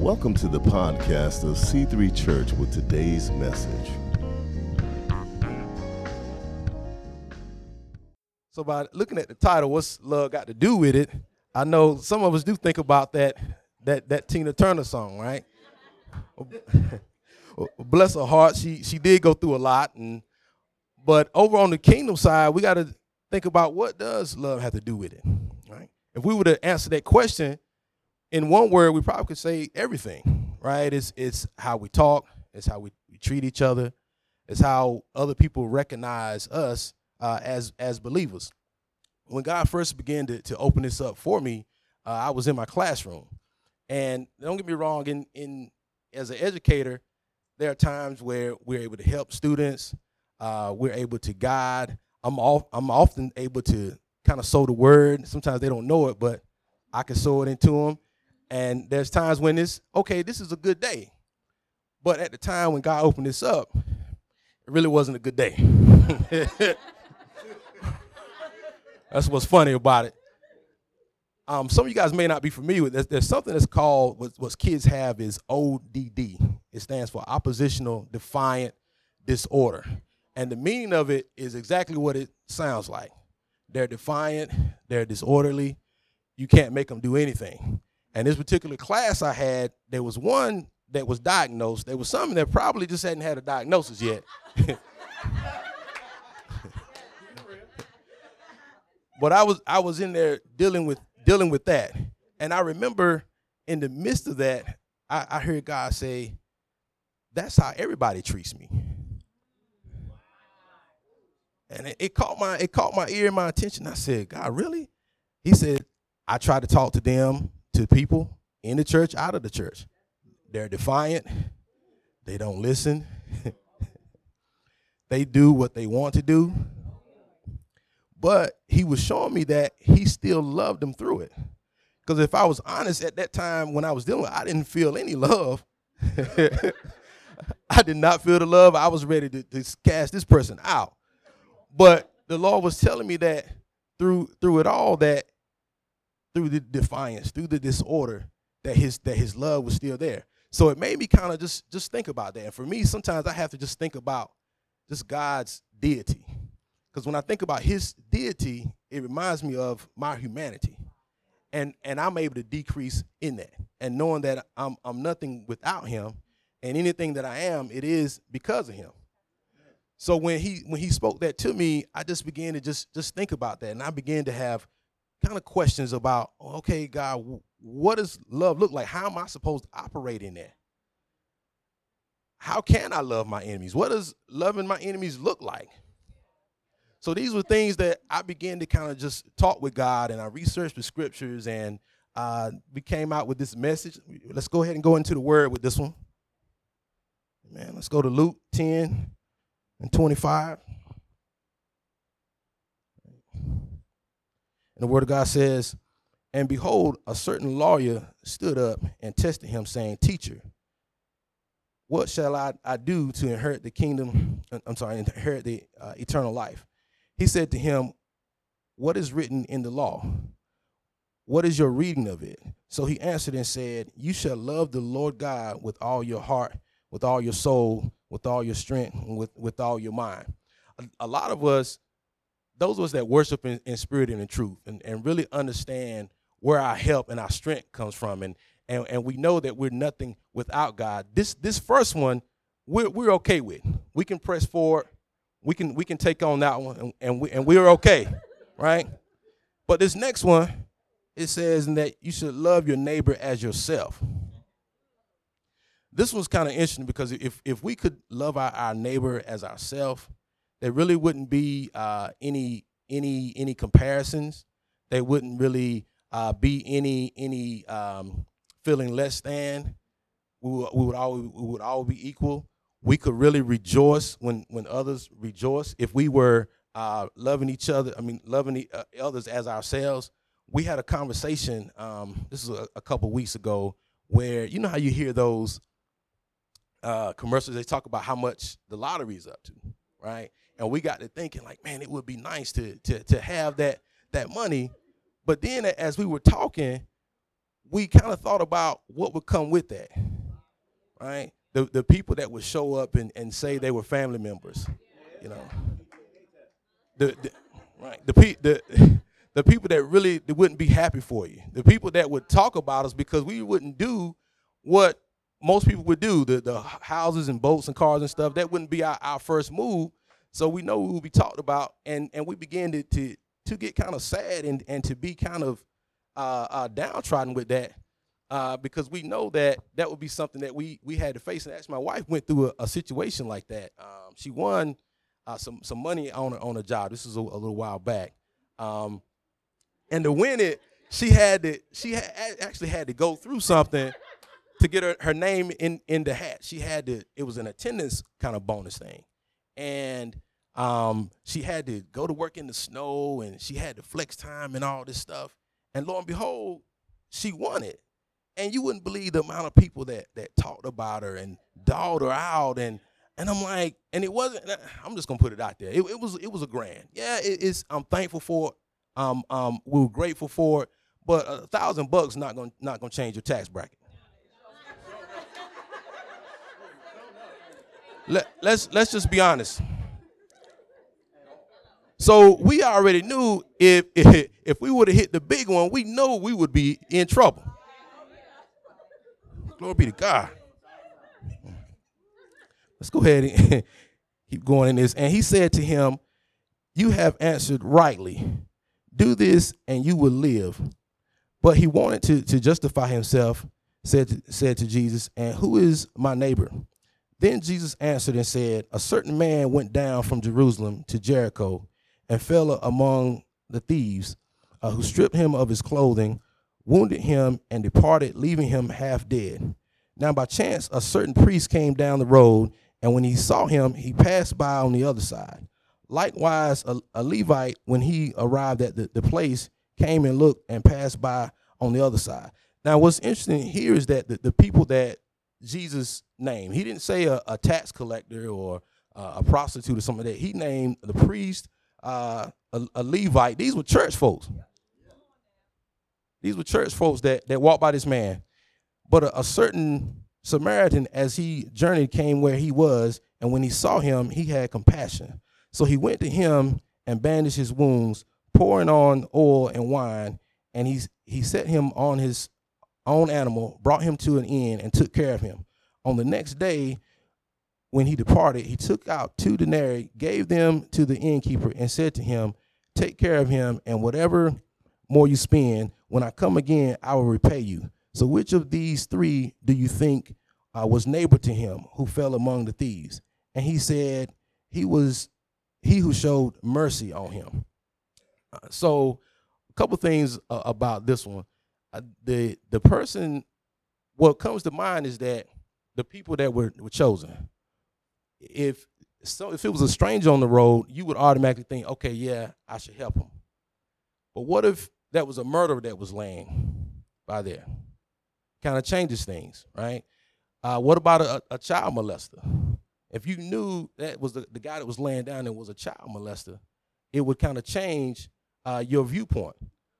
Welcome to the podcast of C3 Church with today's message. So by looking at the title, what's love got to do with it? I know some of us do think about that that that Tina Turner song, right? Bless her heart, she she did go through a lot, and but over on the kingdom side, we got to think about what does love have to do with it, right? If we were to answer that question in one word, we probably could say everything, right? It's it's how we talk, it's how we, we treat each other, it's how other people recognize us uh, as as believers. When God first began to, to open this up for me, uh, I was in my classroom, and don't get me wrong, in in as an educator, there are times where we're able to help students, uh, we're able to guide. I'm all, I'm often able to kind of sow the word. Sometimes they don't know it, but I can sow it into them. And there's times when it's okay. This is a good day, but at the time when God opened this up, it really wasn't a good day. That's what's funny about it. Um, some of you guys may not be familiar with this. There's something that's called what, what kids have is ODD. It stands for oppositional defiant disorder. And the meaning of it is exactly what it sounds like. They're defiant, they're disorderly. You can't make them do anything. And this particular class I had, there was one that was diagnosed. There was some that probably just hadn't had a diagnosis yet. but I was I was in there dealing with dealing with that. And I remember in the midst of that, I, I heard God say, That's how everybody treats me. And it, it, caught my it caught my ear and my attention. I said, God, really? He said, I tried to talk to them, to people in the church, out of the church. They're defiant. They don't listen. they do what they want to do. But he was showing me that he still loved them through it. Because if I was honest at that time when I was dealing with, I didn't feel any love. I did not feel the love. I was ready to, to cast this person out. But the Lord was telling me that through through it all, that through the defiance, through the disorder, that his that his love was still there. So it made me kind of just just think about that. And for me, sometimes I have to just think about just God's deity. Because when I think about his deity, it reminds me of my humanity. And and I'm able to decrease in that. And knowing that I'm I'm nothing without him, and anything that I am, it is because of him. So when he when he spoke that to me, I just began to just just think about that. And I began to have kind of questions about, okay, God, what does love look like? How am I supposed to operate in that? How can I love my enemies? What does loving my enemies look like? So these were things that I began to kind of just talk with God, and I researched the scriptures, and uh, we came out with this message. Let's go ahead and go into the word with this one. Man, let's go to Luke 10 and 25. And the word of God says, And behold, a certain lawyer stood up and tested him, saying, Teacher, what shall I, I do to inherit the kingdom? I'm sorry, inherit the uh, eternal life. He said to him, What is written in the law? What is your reading of it? So he answered and said, You shall love the Lord God with all your heart, with all your soul, with all your strength, with, with all your mind. A, a lot of us those of us that worship in, in spirit and in truth and, and really understand where our help and our strength comes from and, and and we know that we're nothing without God. This this first one we're we're okay with. We can press forward. We can we can take on that one and, and we and we're okay, right? But this next one, it says that you should love your neighbor as yourself. This one's kind of interesting because if if we could love our, our neighbor as ourselves, there really wouldn't be uh, any any any comparisons. There wouldn't really uh, be any any um, feeling less than. We would, we would all we would all be equal. We could really rejoice when when others rejoice. If we were uh, loving each other, I mean loving the, uh, others as ourselves. We had a conversation. Um, this is a, a couple weeks ago where you know how you hear those uh, commercials. They talk about how much the lottery is up to, right? And we got to thinking like, man, it would be nice to to to have that that money. But then as we were talking, we kind of thought about what would come with that, right? The the people that would show up and, and say they were family members, you know. The, the right the pe- the the people that really wouldn't be happy for you, the people that would talk about us because we wouldn't do what most people would do, the the houses and boats and cars and stuff. That wouldn't be our, our first move. So we know who we talked about, and and we began to to to get kind of sad and and to be kind of uh, uh, downtrodden with that uh, because we know that that would be something that we we had to face. And actually, my wife went through a, a situation like that. Um, she won uh, some some money on a, on a job. This was a, a little while back, um, and to win it, she had to she had, actually had to go through something to get her, her name in in the hat. She had to. It was an attendance kind of bonus thing, and um, she had to go to work in the snow, and she had to flex time and all this stuff. And lo and behold, she won it. And you wouldn't believe the amount of people that that talked about her and dogged her out and and I'm like, and it wasn't. I'm just gonna put it out there. It, it was it was a grand. Yeah, it, it's. I'm thankful for it. Um, um, we were grateful for it. But a thousand bucks not gonna not gonna change your tax bracket. Let, let's let's just be honest. So we already knew if if, if we would have hit the big one, we know we would be in trouble. Glory be to God. Let's go ahead and keep going in this. And he said to him, You have answered rightly. Do this and you will live. But he wanted to, to justify himself, said to, said to Jesus, And who is my neighbor? Then Jesus answered and said, A certain man went down from Jerusalem to Jericho and fell among the thieves, uh, who stripped him of his clothing, wounded him, and departed, leaving him half dead. Now, by chance, a certain priest came down the road, and when he saw him, he passed by on the other side. Likewise, a, a Levite, when he arrived at the, the place, came and looked and passed by on the other side. Now, what's interesting here is that the, the people that Jesus name. he didn't say a, a tax collector or uh, a prostitute or something like that. He named the priest, uh, a, a, Levite. These were church folks. These were church folks that, that walked by this man. But a, a certain Samaritan, as he journeyed, came where he was, and when he saw him, he had compassion. So he went to him and bandaged his wounds, pouring on oil and wine, and he, he set him on his own animal, brought him to an inn, and took care of him. On the next day, when he departed, he took out two denarii, gave them to the innkeeper, and said to him, Take care of him, and whatever more you spend, when I come again, I will repay you. So, which of these three do you think uh, was neighbor to him who fell among the thieves? And he said, He was he who showed mercy on him. Uh, so, a couple things uh, about this one. The the person, what comes to mind is that the people that were, were chosen if so if it was a stranger on the road, you would automatically think, okay, yeah, I should help him. But what if that was a murderer that was laying by there? Kind of changes things, right? Uh, what about a, a, child molester? If you knew that was the, the guy that was laying down and was a child molester, it would kind of change uh, your viewpoint,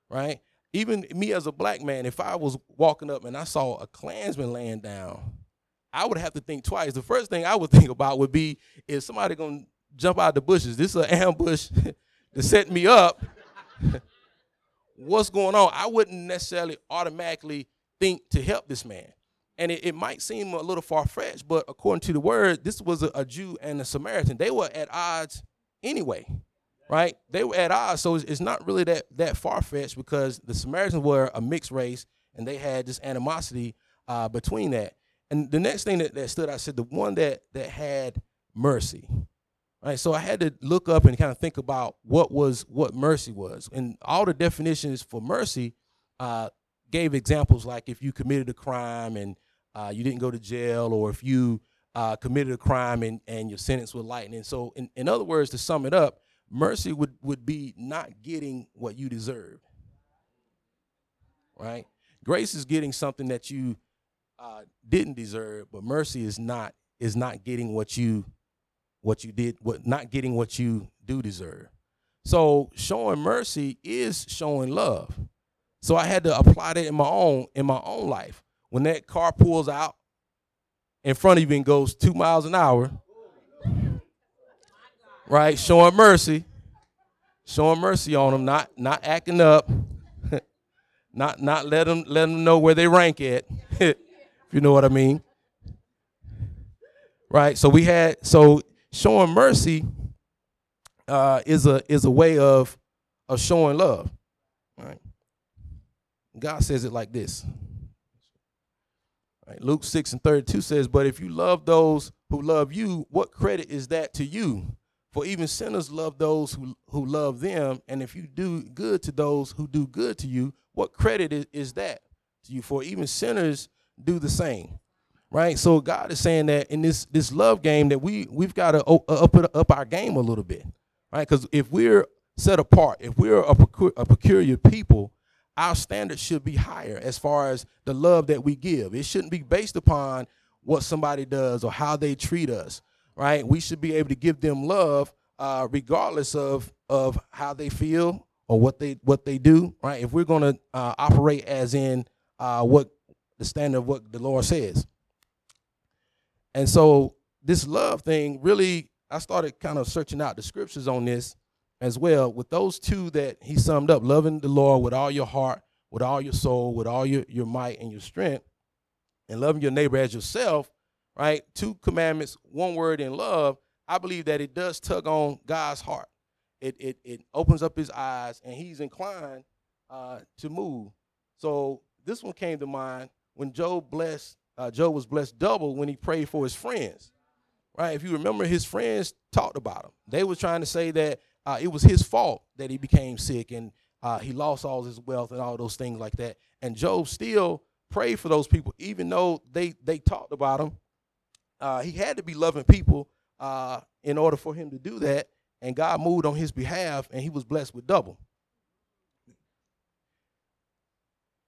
right? Even me as a black man, if I was walking up and I saw a Klansman laying down, I would have to think twice. The first thing I would think about would be is somebody gonna jump out the bushes? This is an ambush to set me up. What's going on? I wouldn't necessarily automatically think to help this man. And it, it might seem a little far fetched, but according to the word, this was a, a, Jew and a Samaritan. They were at odds anyway, right? They were at odds, so it's, not really that that far fetched because the Samaritans were a mixed race and they had this animosity uh, between that. And the next thing that, that stood out said the one that that had mercy. Right. So I had to look up and kind of think about what was what mercy was. And all the definitions for mercy uh, gave examples like if you committed a crime and uh, you didn't go to jail, or if you uh, committed a crime and, and your sentence was lightened. And so, in, in other words, to sum it up, mercy would, would be not getting what you deserve. Right? Grace is getting something that you uh, didn't deserve, but mercy is not is not getting what you what you did, what not getting what you do deserve. So showing mercy is showing love. So I had to apply that in my own in my own life. When that car pulls out in front of you and goes two miles an hour, right? Showing mercy, showing mercy on them, not not acting up, not not let them let them know where they rank at, if you know what I mean. Right. So we had so showing mercy uh, is a is a way of of showing love. Right. God says it like this. Right. Luke 6 and 32 says, But if you love those who love you, what credit is that to you? For even sinners love those who, who love them. And if you do good to those who do good to you, what credit is, is that to you? For even sinners do the same. Right? So God is saying that in this this love game that we we've got to uh, up up our game a little bit. Right? Because if we're set apart, if we're a, a peculiar people, our standards should be higher as far as the love that we give. It shouldn't be based upon what somebody does or how they treat us, right? We should be able to give them love uh, regardless of of how they feel or what they what they do, right? If we're going to uh, operate as in uh, what the standard of what the Lord says, and so this love thing really, I started kind of searching out the scriptures on this as well with those two that he summed up loving the Lord with all your heart, with all your soul, with all your, your might and your strength, and loving your neighbor as yourself, right? Two commandments, one word in love. I believe that it does tug on God's heart. It, it, it opens up his eyes and he's inclined uh, to move. So this one came to mind when Job blessed, uh, Job was blessed double when he prayed for his friends. Right? If you remember, his friends talked about him. They were trying to say that uh, it was his fault that he became sick and uh, he lost all his wealth and all those things like that. And Job still prayed for those people, even though they they talked about him. Uh, he had to be loving people uh, in order for him to do that, and God moved on his behalf, and he was blessed with double.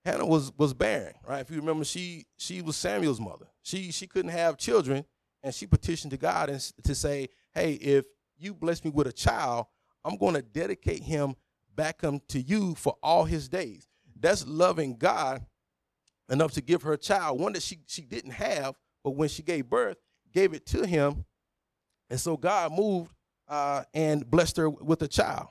Hannah was was barren, right? If you remember, she she was Samuel's mother. She she couldn't have children, and she petitioned to God and to say, "Hey, if you bless me with a child, I'm going to dedicate him back unto you for all his days. That's loving God enough to give her a child, one that she, she didn't have, but when she gave birth, gave it to him. And so God moved uh, and blessed her with a child.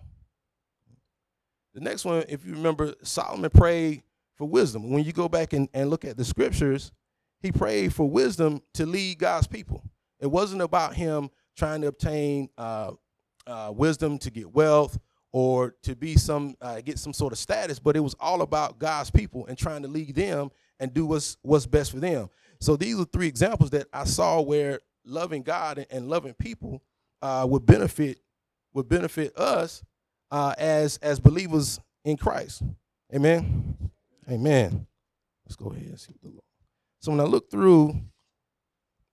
The next one, if you remember, Solomon prayed for wisdom. When you go back and, and look at the scriptures, he prayed for wisdom to lead God's people. It wasn't about him trying to obtain uh, uh, wisdom to get wealth or to be some uh, get some sort of status, but it was all about God's people and trying to lead them and do what's what's best for them. So these are three examples that I saw where loving God and, loving people uh, would benefit would benefit us uh, as as believers in Christ. Amen. Amen. Let's go ahead and see the Lord. So when I look through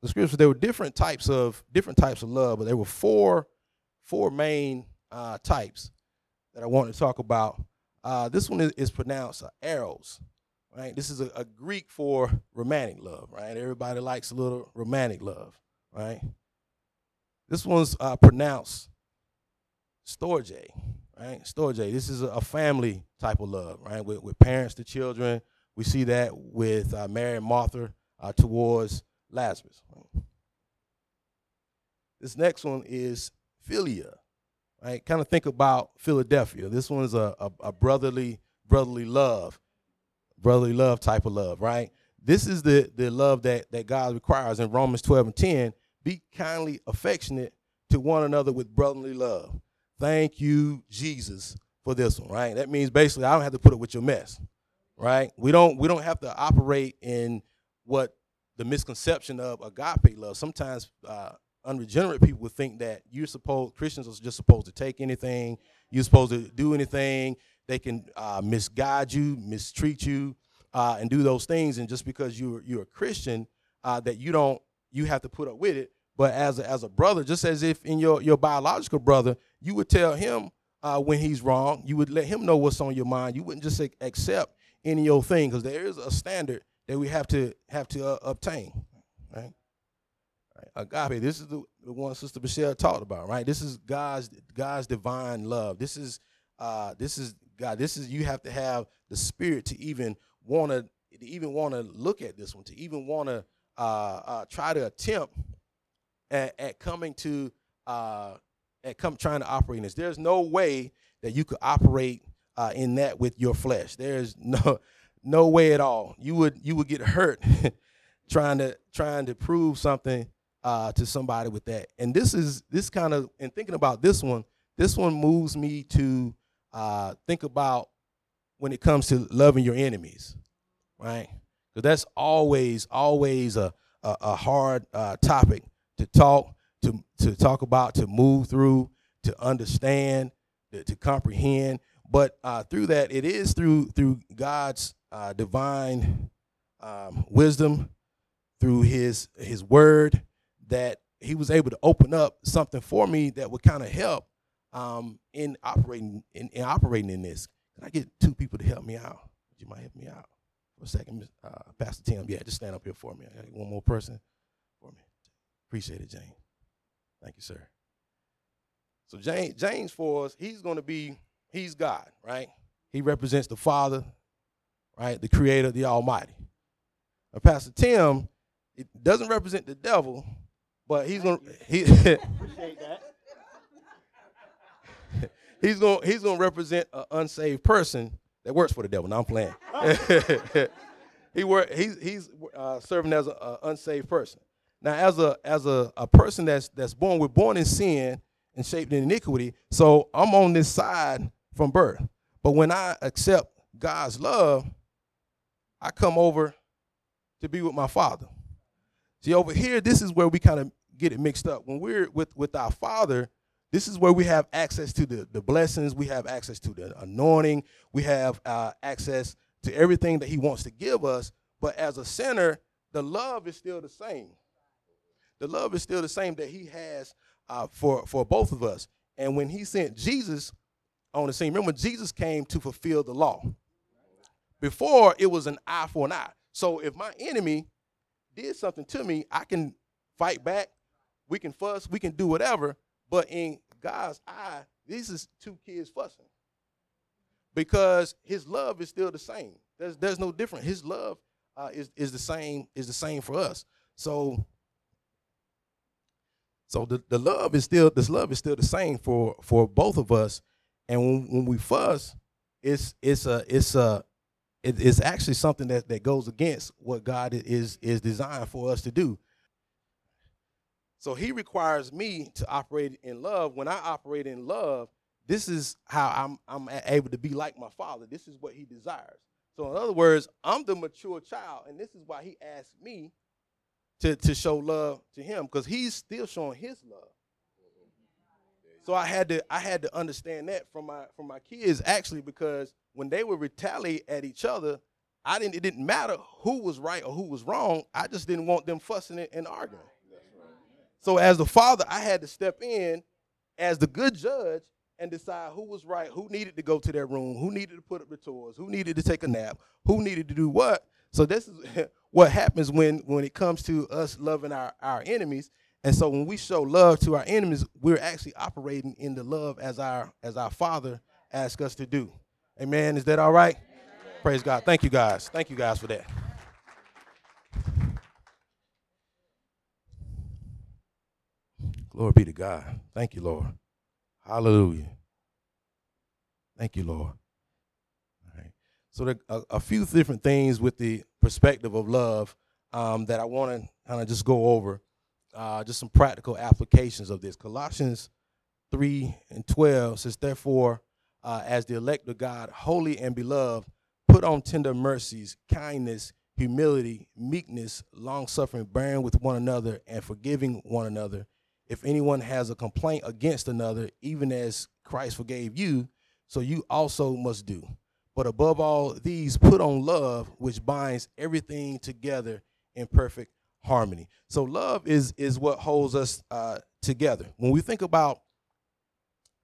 the scriptures, there were different types of different types of love, but there were four four main uh, types that I want to talk about. Uh, this one is, is pronounced uh, eros, right? This is a, a, Greek for romantic love, right? Everybody likes a little romantic love, right? This one's uh, pronounced storge, right? Storge. This is a, family type of love, right? With, with parents to children. We see that with uh, Mary and Martha uh, towards Lazarus. This next one is philia, right? Kind of think about Philadelphia. This one is a, a, a brotherly, brotherly love, brotherly love type of love, right? This is the, the love that, that God requires in Romans 12 and 10. Be kindly affectionate to one another with brotherly love. Thank you, Jesus, for this one, right? That means basically I don't have to put up with your mess, right? We don't we don't have to operate in what the misconception of agape love. Sometimes uh, unregenerate people would think that you're supposed Christians are just supposed to take anything, you're supposed to do anything. They can uh, misguide you, mistreat you, uh, and do those things. And just because you're you're a Christian, uh, that you don't you have to put up with it. But as a, as a brother, just as if in your your biological brother, you would tell him uh, when he's wrong. You would let him know what's on your mind. You wouldn't just accept any old thing because there is a standard that we have to have to uh, obtain, right? Agape. This is the, the one Sister Michelle talked about, right? This is God's God's divine love. This is uh, this is God, this is you have to have the spirit to even want to to even want to look at this one, to even want to uh, uh, try to attempt at, at coming to uh, at come trying to operate in this. There's no way that you could operate uh, in that with your flesh. There's no no way at all. You would you would get hurt trying to trying to prove something uh, to somebody with that. And this is this kind of and thinking about this one. This one moves me to uh, think about when it comes to loving your enemies, right? Because that's always always a a, a hard uh, topic to talk to to talk about, to move through, to understand, to, to comprehend. But uh, through that, it is through through God's uh, divine um, wisdom, through His His Word, that He was able to open up something for me that would kind of help um, in operating in, in, operating in this. Can I get two people to help me out? You might help me out for a second, uh, Pastor Tim. Yeah, just stand up here for me. One more person for me. Appreciate it, James. Thank you, sir. So James, James for us, he's going to be, he's God, right? He represents the Father, right? The Creator, the Almighty. Now, Pastor Tim, it doesn't represent the devil, but he's going to he appreciate that. He's gonna he's to represent an unsaved person that works for the devil. Now I'm playing. he work he's he's uh, serving as an unsaved person. Now, as a as a, a person that's that's born, we're born in sin and shaped in iniquity. So I'm on this side from birth. But when I accept God's love, I come over to be with my father. See, over here, this is where we kind of get it mixed up. When we're with, with our father, this is where we have access to the, the blessings, we have access to the anointing, we have uh, access to everything that he wants to give us. But as a sinner, the love is still the same the love is still the same that he has uh, for, for both of us. And when he sent Jesus on the scene, remember Jesus came to fulfill the law. Before it was an eye for an eye. So if my enemy did something to me, I can fight back. We can fuss. We can do whatever. But in God's eye, these is two kids fussing because His love is still the same. There's there's no different. His love uh, is is the same is the same for us. So so the, the love is still this love is still the same for for both of us. And when, when we fuss, it's it's a it's a it, it's actually something that, that goes against what God is is designed for us to do. So he requires me to operate in love. When I operate in love, this is how I'm I'm able to be like my father. This is what he desires. So in other words, I'm the mature child, and this is why he asked me to, to show love to him because he's still showing his love. So I had to I had to understand that from my from my kids actually because when they would retaliate at each other, I didn't it didn't matter who was right or who was wrong. I just didn't want them fussing and arguing. So as the father, I had to step in as the good judge and decide who was right, who needed to go to their room, who needed to put up the toys, who needed to take a nap, who needed to do what. So this is what happens when when it comes to us loving our, our enemies. And so when we show love to our enemies, we're actually operating in the love as our as our Father asks us to do. Amen. Is that all right? Amen. Praise God. Thank you guys. Thank you guys for that. Glory be to God. Thank you, Lord. Hallelujah. Thank you, Lord. All right. So there are a, few different things with the perspective of love um, that I want to kind of just go over. Uh, just some practical applications of this. Colossians 3 and 12 says, Therefore, uh, as the elect of God, holy and beloved, put on tender mercies, kindness, humility, meekness, long suffering, bearing with one another, and forgiving one another. If anyone has a complaint against another, even as Christ forgave you, so you also must do. But above all these, put on love, which binds everything together in perfect harmony. So love is is what holds us uh, together. When we think about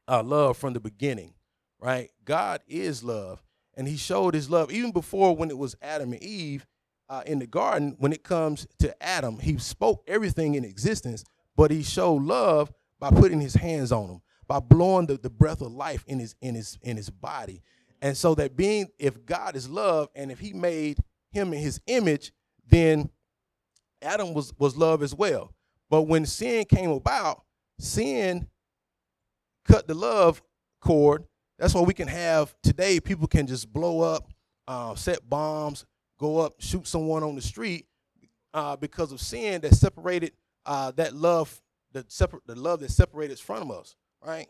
uh, love from the beginning, right? God is love, and He showed His love even before when it was Adam and Eve uh, in the garden. When it comes to Adam, He spoke everything in existence, but He showed love by putting His hands on him, by blowing the, the breath of life in his in his in his body And so that being, if God is love, and if He made him in His image, then Adam was was love as well. But when sin came about, sin cut the love cord. That's why we can have today. People can just blow up, uh, set bombs, go up, shoot someone on the street uh, because of sin that separated uh, that love, the separate, the love that separated from us. Right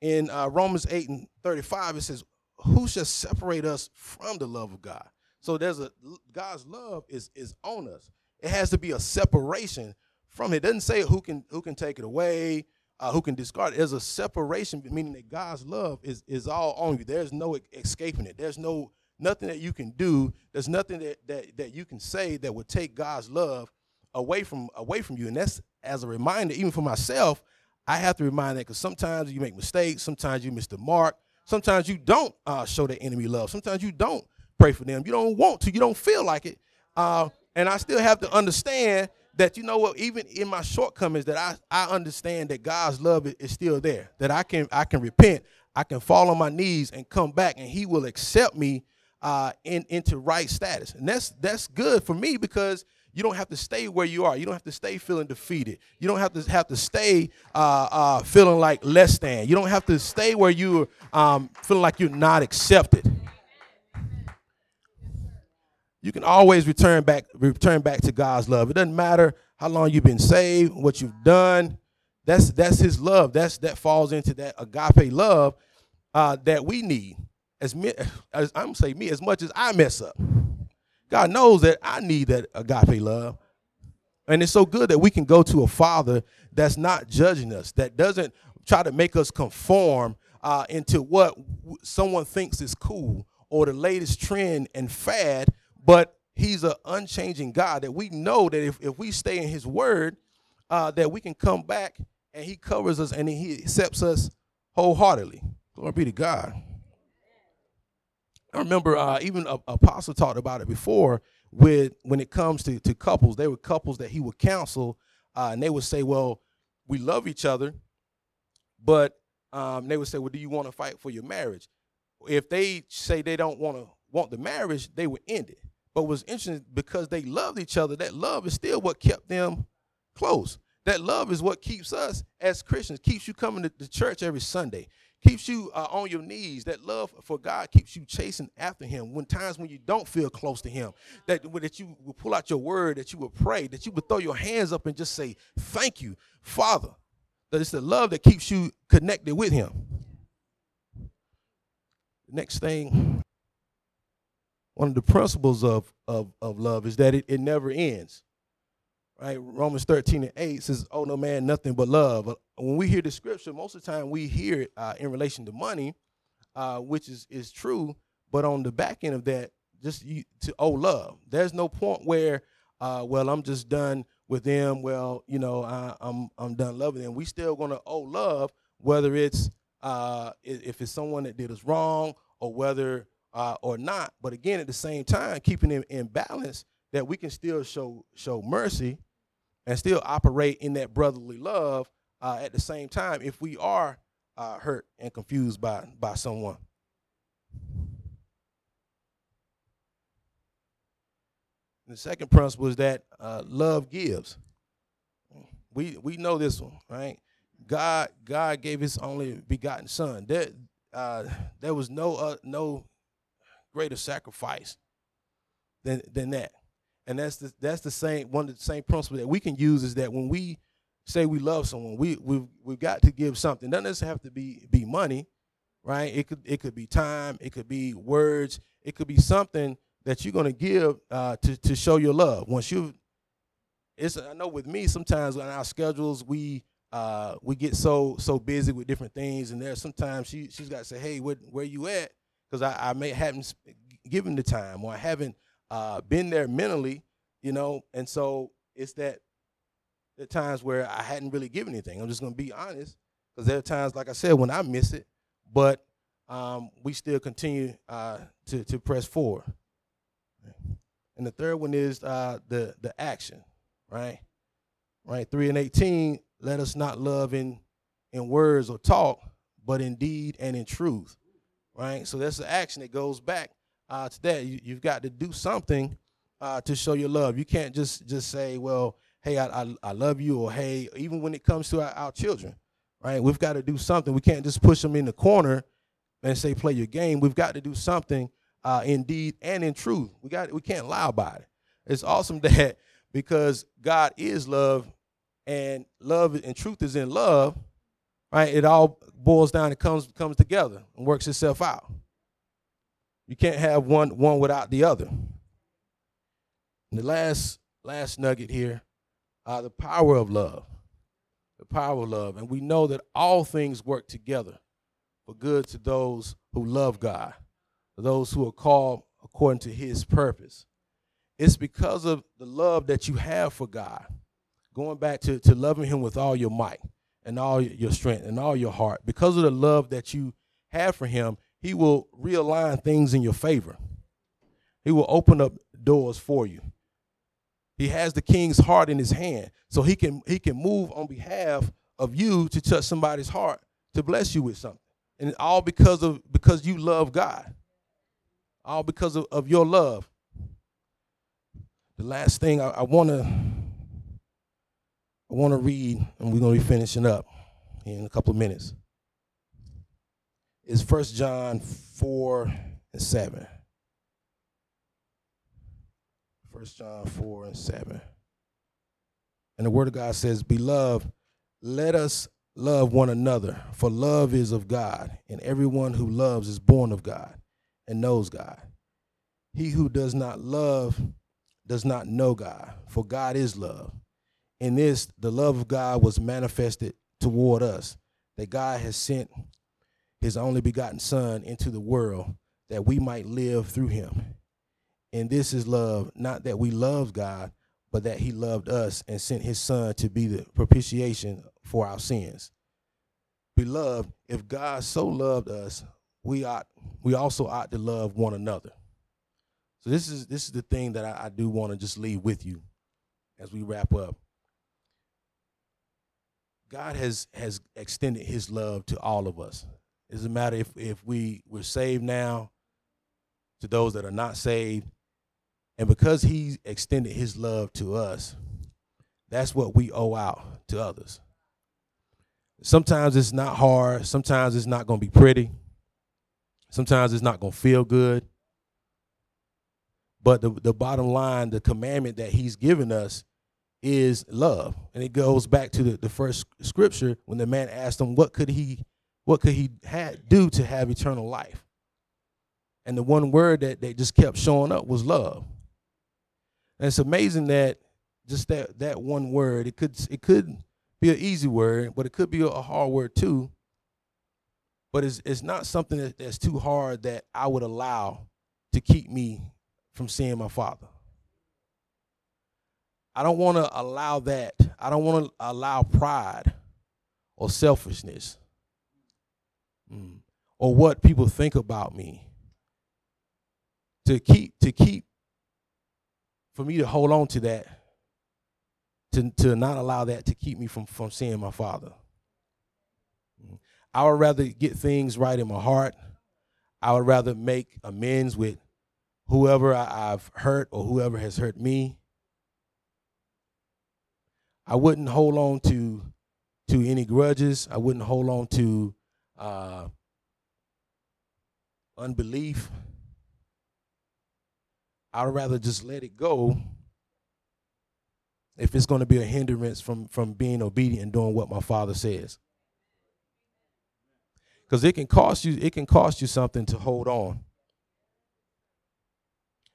in uh, Romans eight and thirty five, it says, "Who shall separate us from the love of God?" So there's a God's love is is on us. It has to be a separation from it. it doesn't say who can who can take it away, uh, who can discard it. There's a separation, meaning that God's love is is all on you. There's no escaping it. There's no nothing that you can do. There's nothing that that, that you can say that would take God's love away from away from you. And that's as a reminder, even for myself, I have to remind that because sometimes you make mistakes, sometimes you miss the mark, sometimes you don't uh, show the enemy love, sometimes you don't pray for them. You don't want to, you don't feel like it. Uh, and I still have to understand that you know what, even in my shortcomings, that I, I understand that God's love is, still there. That I can I can repent, I can fall on my knees and come back, and He will accept me uh, in into right status. And that's that's good for me because you don't have to stay where you are. You don't have to stay feeling defeated. You don't have to have to stay uh, uh, feeling like less than. You don't have to stay where you're um, feeling like you're not accepted you can always return back return back to God's love. It doesn't matter how long you've been saved, what you've done. That's that's His love. That's that falls into that agape love uh, that we need. As, me, as I'm say me, as much as I mess up, God knows that I need that agape love, and it's so good that we can go to a Father that's not judging us, that doesn't try to make us conform uh, into what someone thinks is cool or the latest trend and fad but he's an unchanging God that we know that if, if we stay in his word, uh, that we can come back and he covers us and he accepts us wholeheartedly. Glory be to God. I remember uh, even Apostle talked about it before with when it comes to, to couples. They were couples that he would counsel, uh, and they would say, Well, we love each other, but um, they would say, Well, do you want to fight for your marriage? If they say they don't want to want the marriage, they would end it. But what's interesting because they loved each other, that love is still what kept them close. That love is what keeps us as Christians, keeps you coming to the church every Sunday, keeps you uh, on your knees. That love for God keeps you chasing after Him. When times when you don't feel close to Him, that that you will pull out your word, that you will pray, that you would throw your hands up and just say, "Thank you, Father." That it's the love that keeps you connected with Him. Next thing one of the principles of, of, of love is that it, it never ends. Right? Romans 13 and 8 says, Oh, no man, nothing but love. When we hear the scripture, most of the time we hear it uh, in relation to money, uh, which is, is true. But on the back end of that, just you, to oh love. There's no point where, uh, well, I'm just done with them. Well, you know, I, I'm I'm done loving them. We still gonna owe love, whether it's uh, if it's someone that did us wrong or whether uh, or not. But again, at the same time, keeping it in balance, that we can still show show mercy and still operate in that brotherly love uh, at the same time if we are uh, hurt and confused by by someone. The second principle is that uh, love gives. We we know this one, right? God God gave His only begotten Son. There uh, there was no uh, no greater sacrifice than than that. And that's the that's the same one of the same principle that we can use is that when we say we love someone, we we've we've got to give something. Doesn't have to be be money, right? It could it could be time, it could be words, it could be something that you're gonna give uh, to to show your love. Once you, it's I know with me sometimes on our schedules we uh, we get so so busy with different things, and there's sometimes she she's got to say, hey, where where you at? because I, I may haven't given the time or I haven't uh, been there mentally, you know, and so it's that there times where I hadn't really given anything. I'm just gonna be honest, because there are times, like I said, when I miss it, but um, we still continue uh, to to press forward. And the third one is uh, the the action, right? Right, three and eighteen. Let us not love in in words or talk, but in deed and in truth. right? So that's the action that goes back uh, to that. You, have got to do something uh, to show your love. You can't just just say, well, hey, I, I, I love you, or hey, even when it comes to our, our children, right? We've got to do something. We can't just push them in the corner and say, play your game. We've got to do something uh, in deed and in truth. We got we can't lie about it. It's awesome that because God is love, and love and truth is in love, right? It all boils down and comes comes together and works itself out. You can't have one one without the other. And the last last nugget here, uh, the power of love, the power of love, and we know that all things work together for good to those who love God, those who are called according to His purpose. It's because of the love that you have for God, going back to, to loving Him with all your might and all your strength and all your heart. Because of the love that you have for Him, He will realign things in your favor. He will open up doors for you. He has the king's heart in his hand, so he can he can move on behalf of you to touch somebody's heart to bless you with something, and all because of because you love God, all because of, of your love. The last thing I, I want to I want to read, and we're to be finishing up in a couple of minutes, is First John 4 and 7. First John 4 and 7. And the word of God says, Beloved, let us love one another, for love is of God, and everyone who loves is born of God and knows God. He who does not love does not know God, for God is love. In this, the love of God was manifested toward us, that God has sent his only begotten Son into the world that we might live through him. And this is love, not that we love God, but that he loved us and sent his son to be the propitiation for our sins. Beloved, if God so loved us, we ought we also ought to love one another. So this is this is the thing that I, I do want to just leave with you as we wrap up. God has has extended his love to all of us. It doesn't matter if, if we we're saved now, to those that are not saved. And because he extended his love to us, that's what we owe out to others. Sometimes it's not hard, sometimes it's not going to be pretty. Sometimes it's not going to feel good. But the, the bottom line, the commandment that he's given us is love. And it goes back to the, the first scripture when the man asked him, what could he what could he had, do to have eternal life? And the one word that, that just kept showing up was love. And it's amazing that just that that one word, it could it could be an easy word, but it could be a hard word too. But it's it's not something that, that's too hard that I would allow to keep me from seeing my father. I don't want to allow that. I don't want to allow pride or selfishness mm, or what people think about me to keep to keep for me to hold on to that to to not allow that to keep me from from seeing my father. I would rather get things right in my heart. I would rather make amends with whoever I've hurt or whoever has hurt me. I wouldn't hold on to to any grudges. I wouldn't hold on to uh, unbelief. I'd rather just let it go if it's going to be a hindrance from from being obedient and doing what my father says. Because it can cost you it can cost you something to hold on.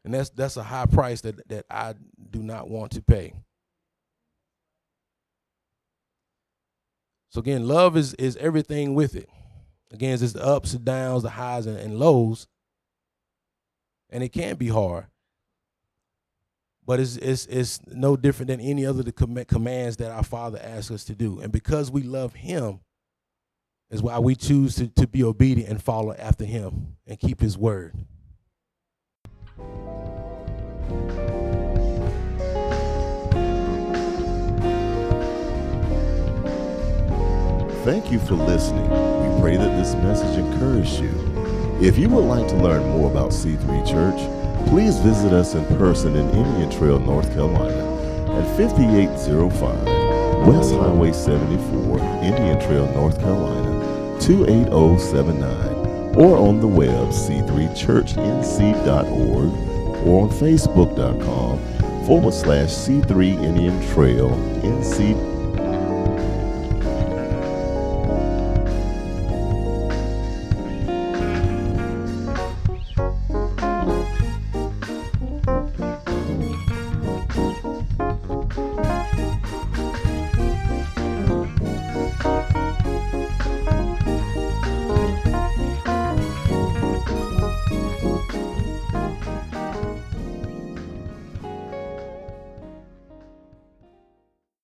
And that's that's a high price that, that I do not want to pay. So again, love is is everything with it. Again, it's the ups and downs, the highs and, and lows. And it can be hard. But it's, it's, it's no different than any other the com- commands that our Father asks us to do. And because we love Him, is why we choose to, to be obedient and follow after Him and keep His word. Thank you for listening. We pray that this message encouraged you If you would like to learn more about C3 Church, please visit us in person in Indian Trail, North Carolina at 5805 West Highway 74, Indian Trail, North Carolina 28079 or on the web c3churchnc.org or on facebook.com forward slash C3 Indian Trail NC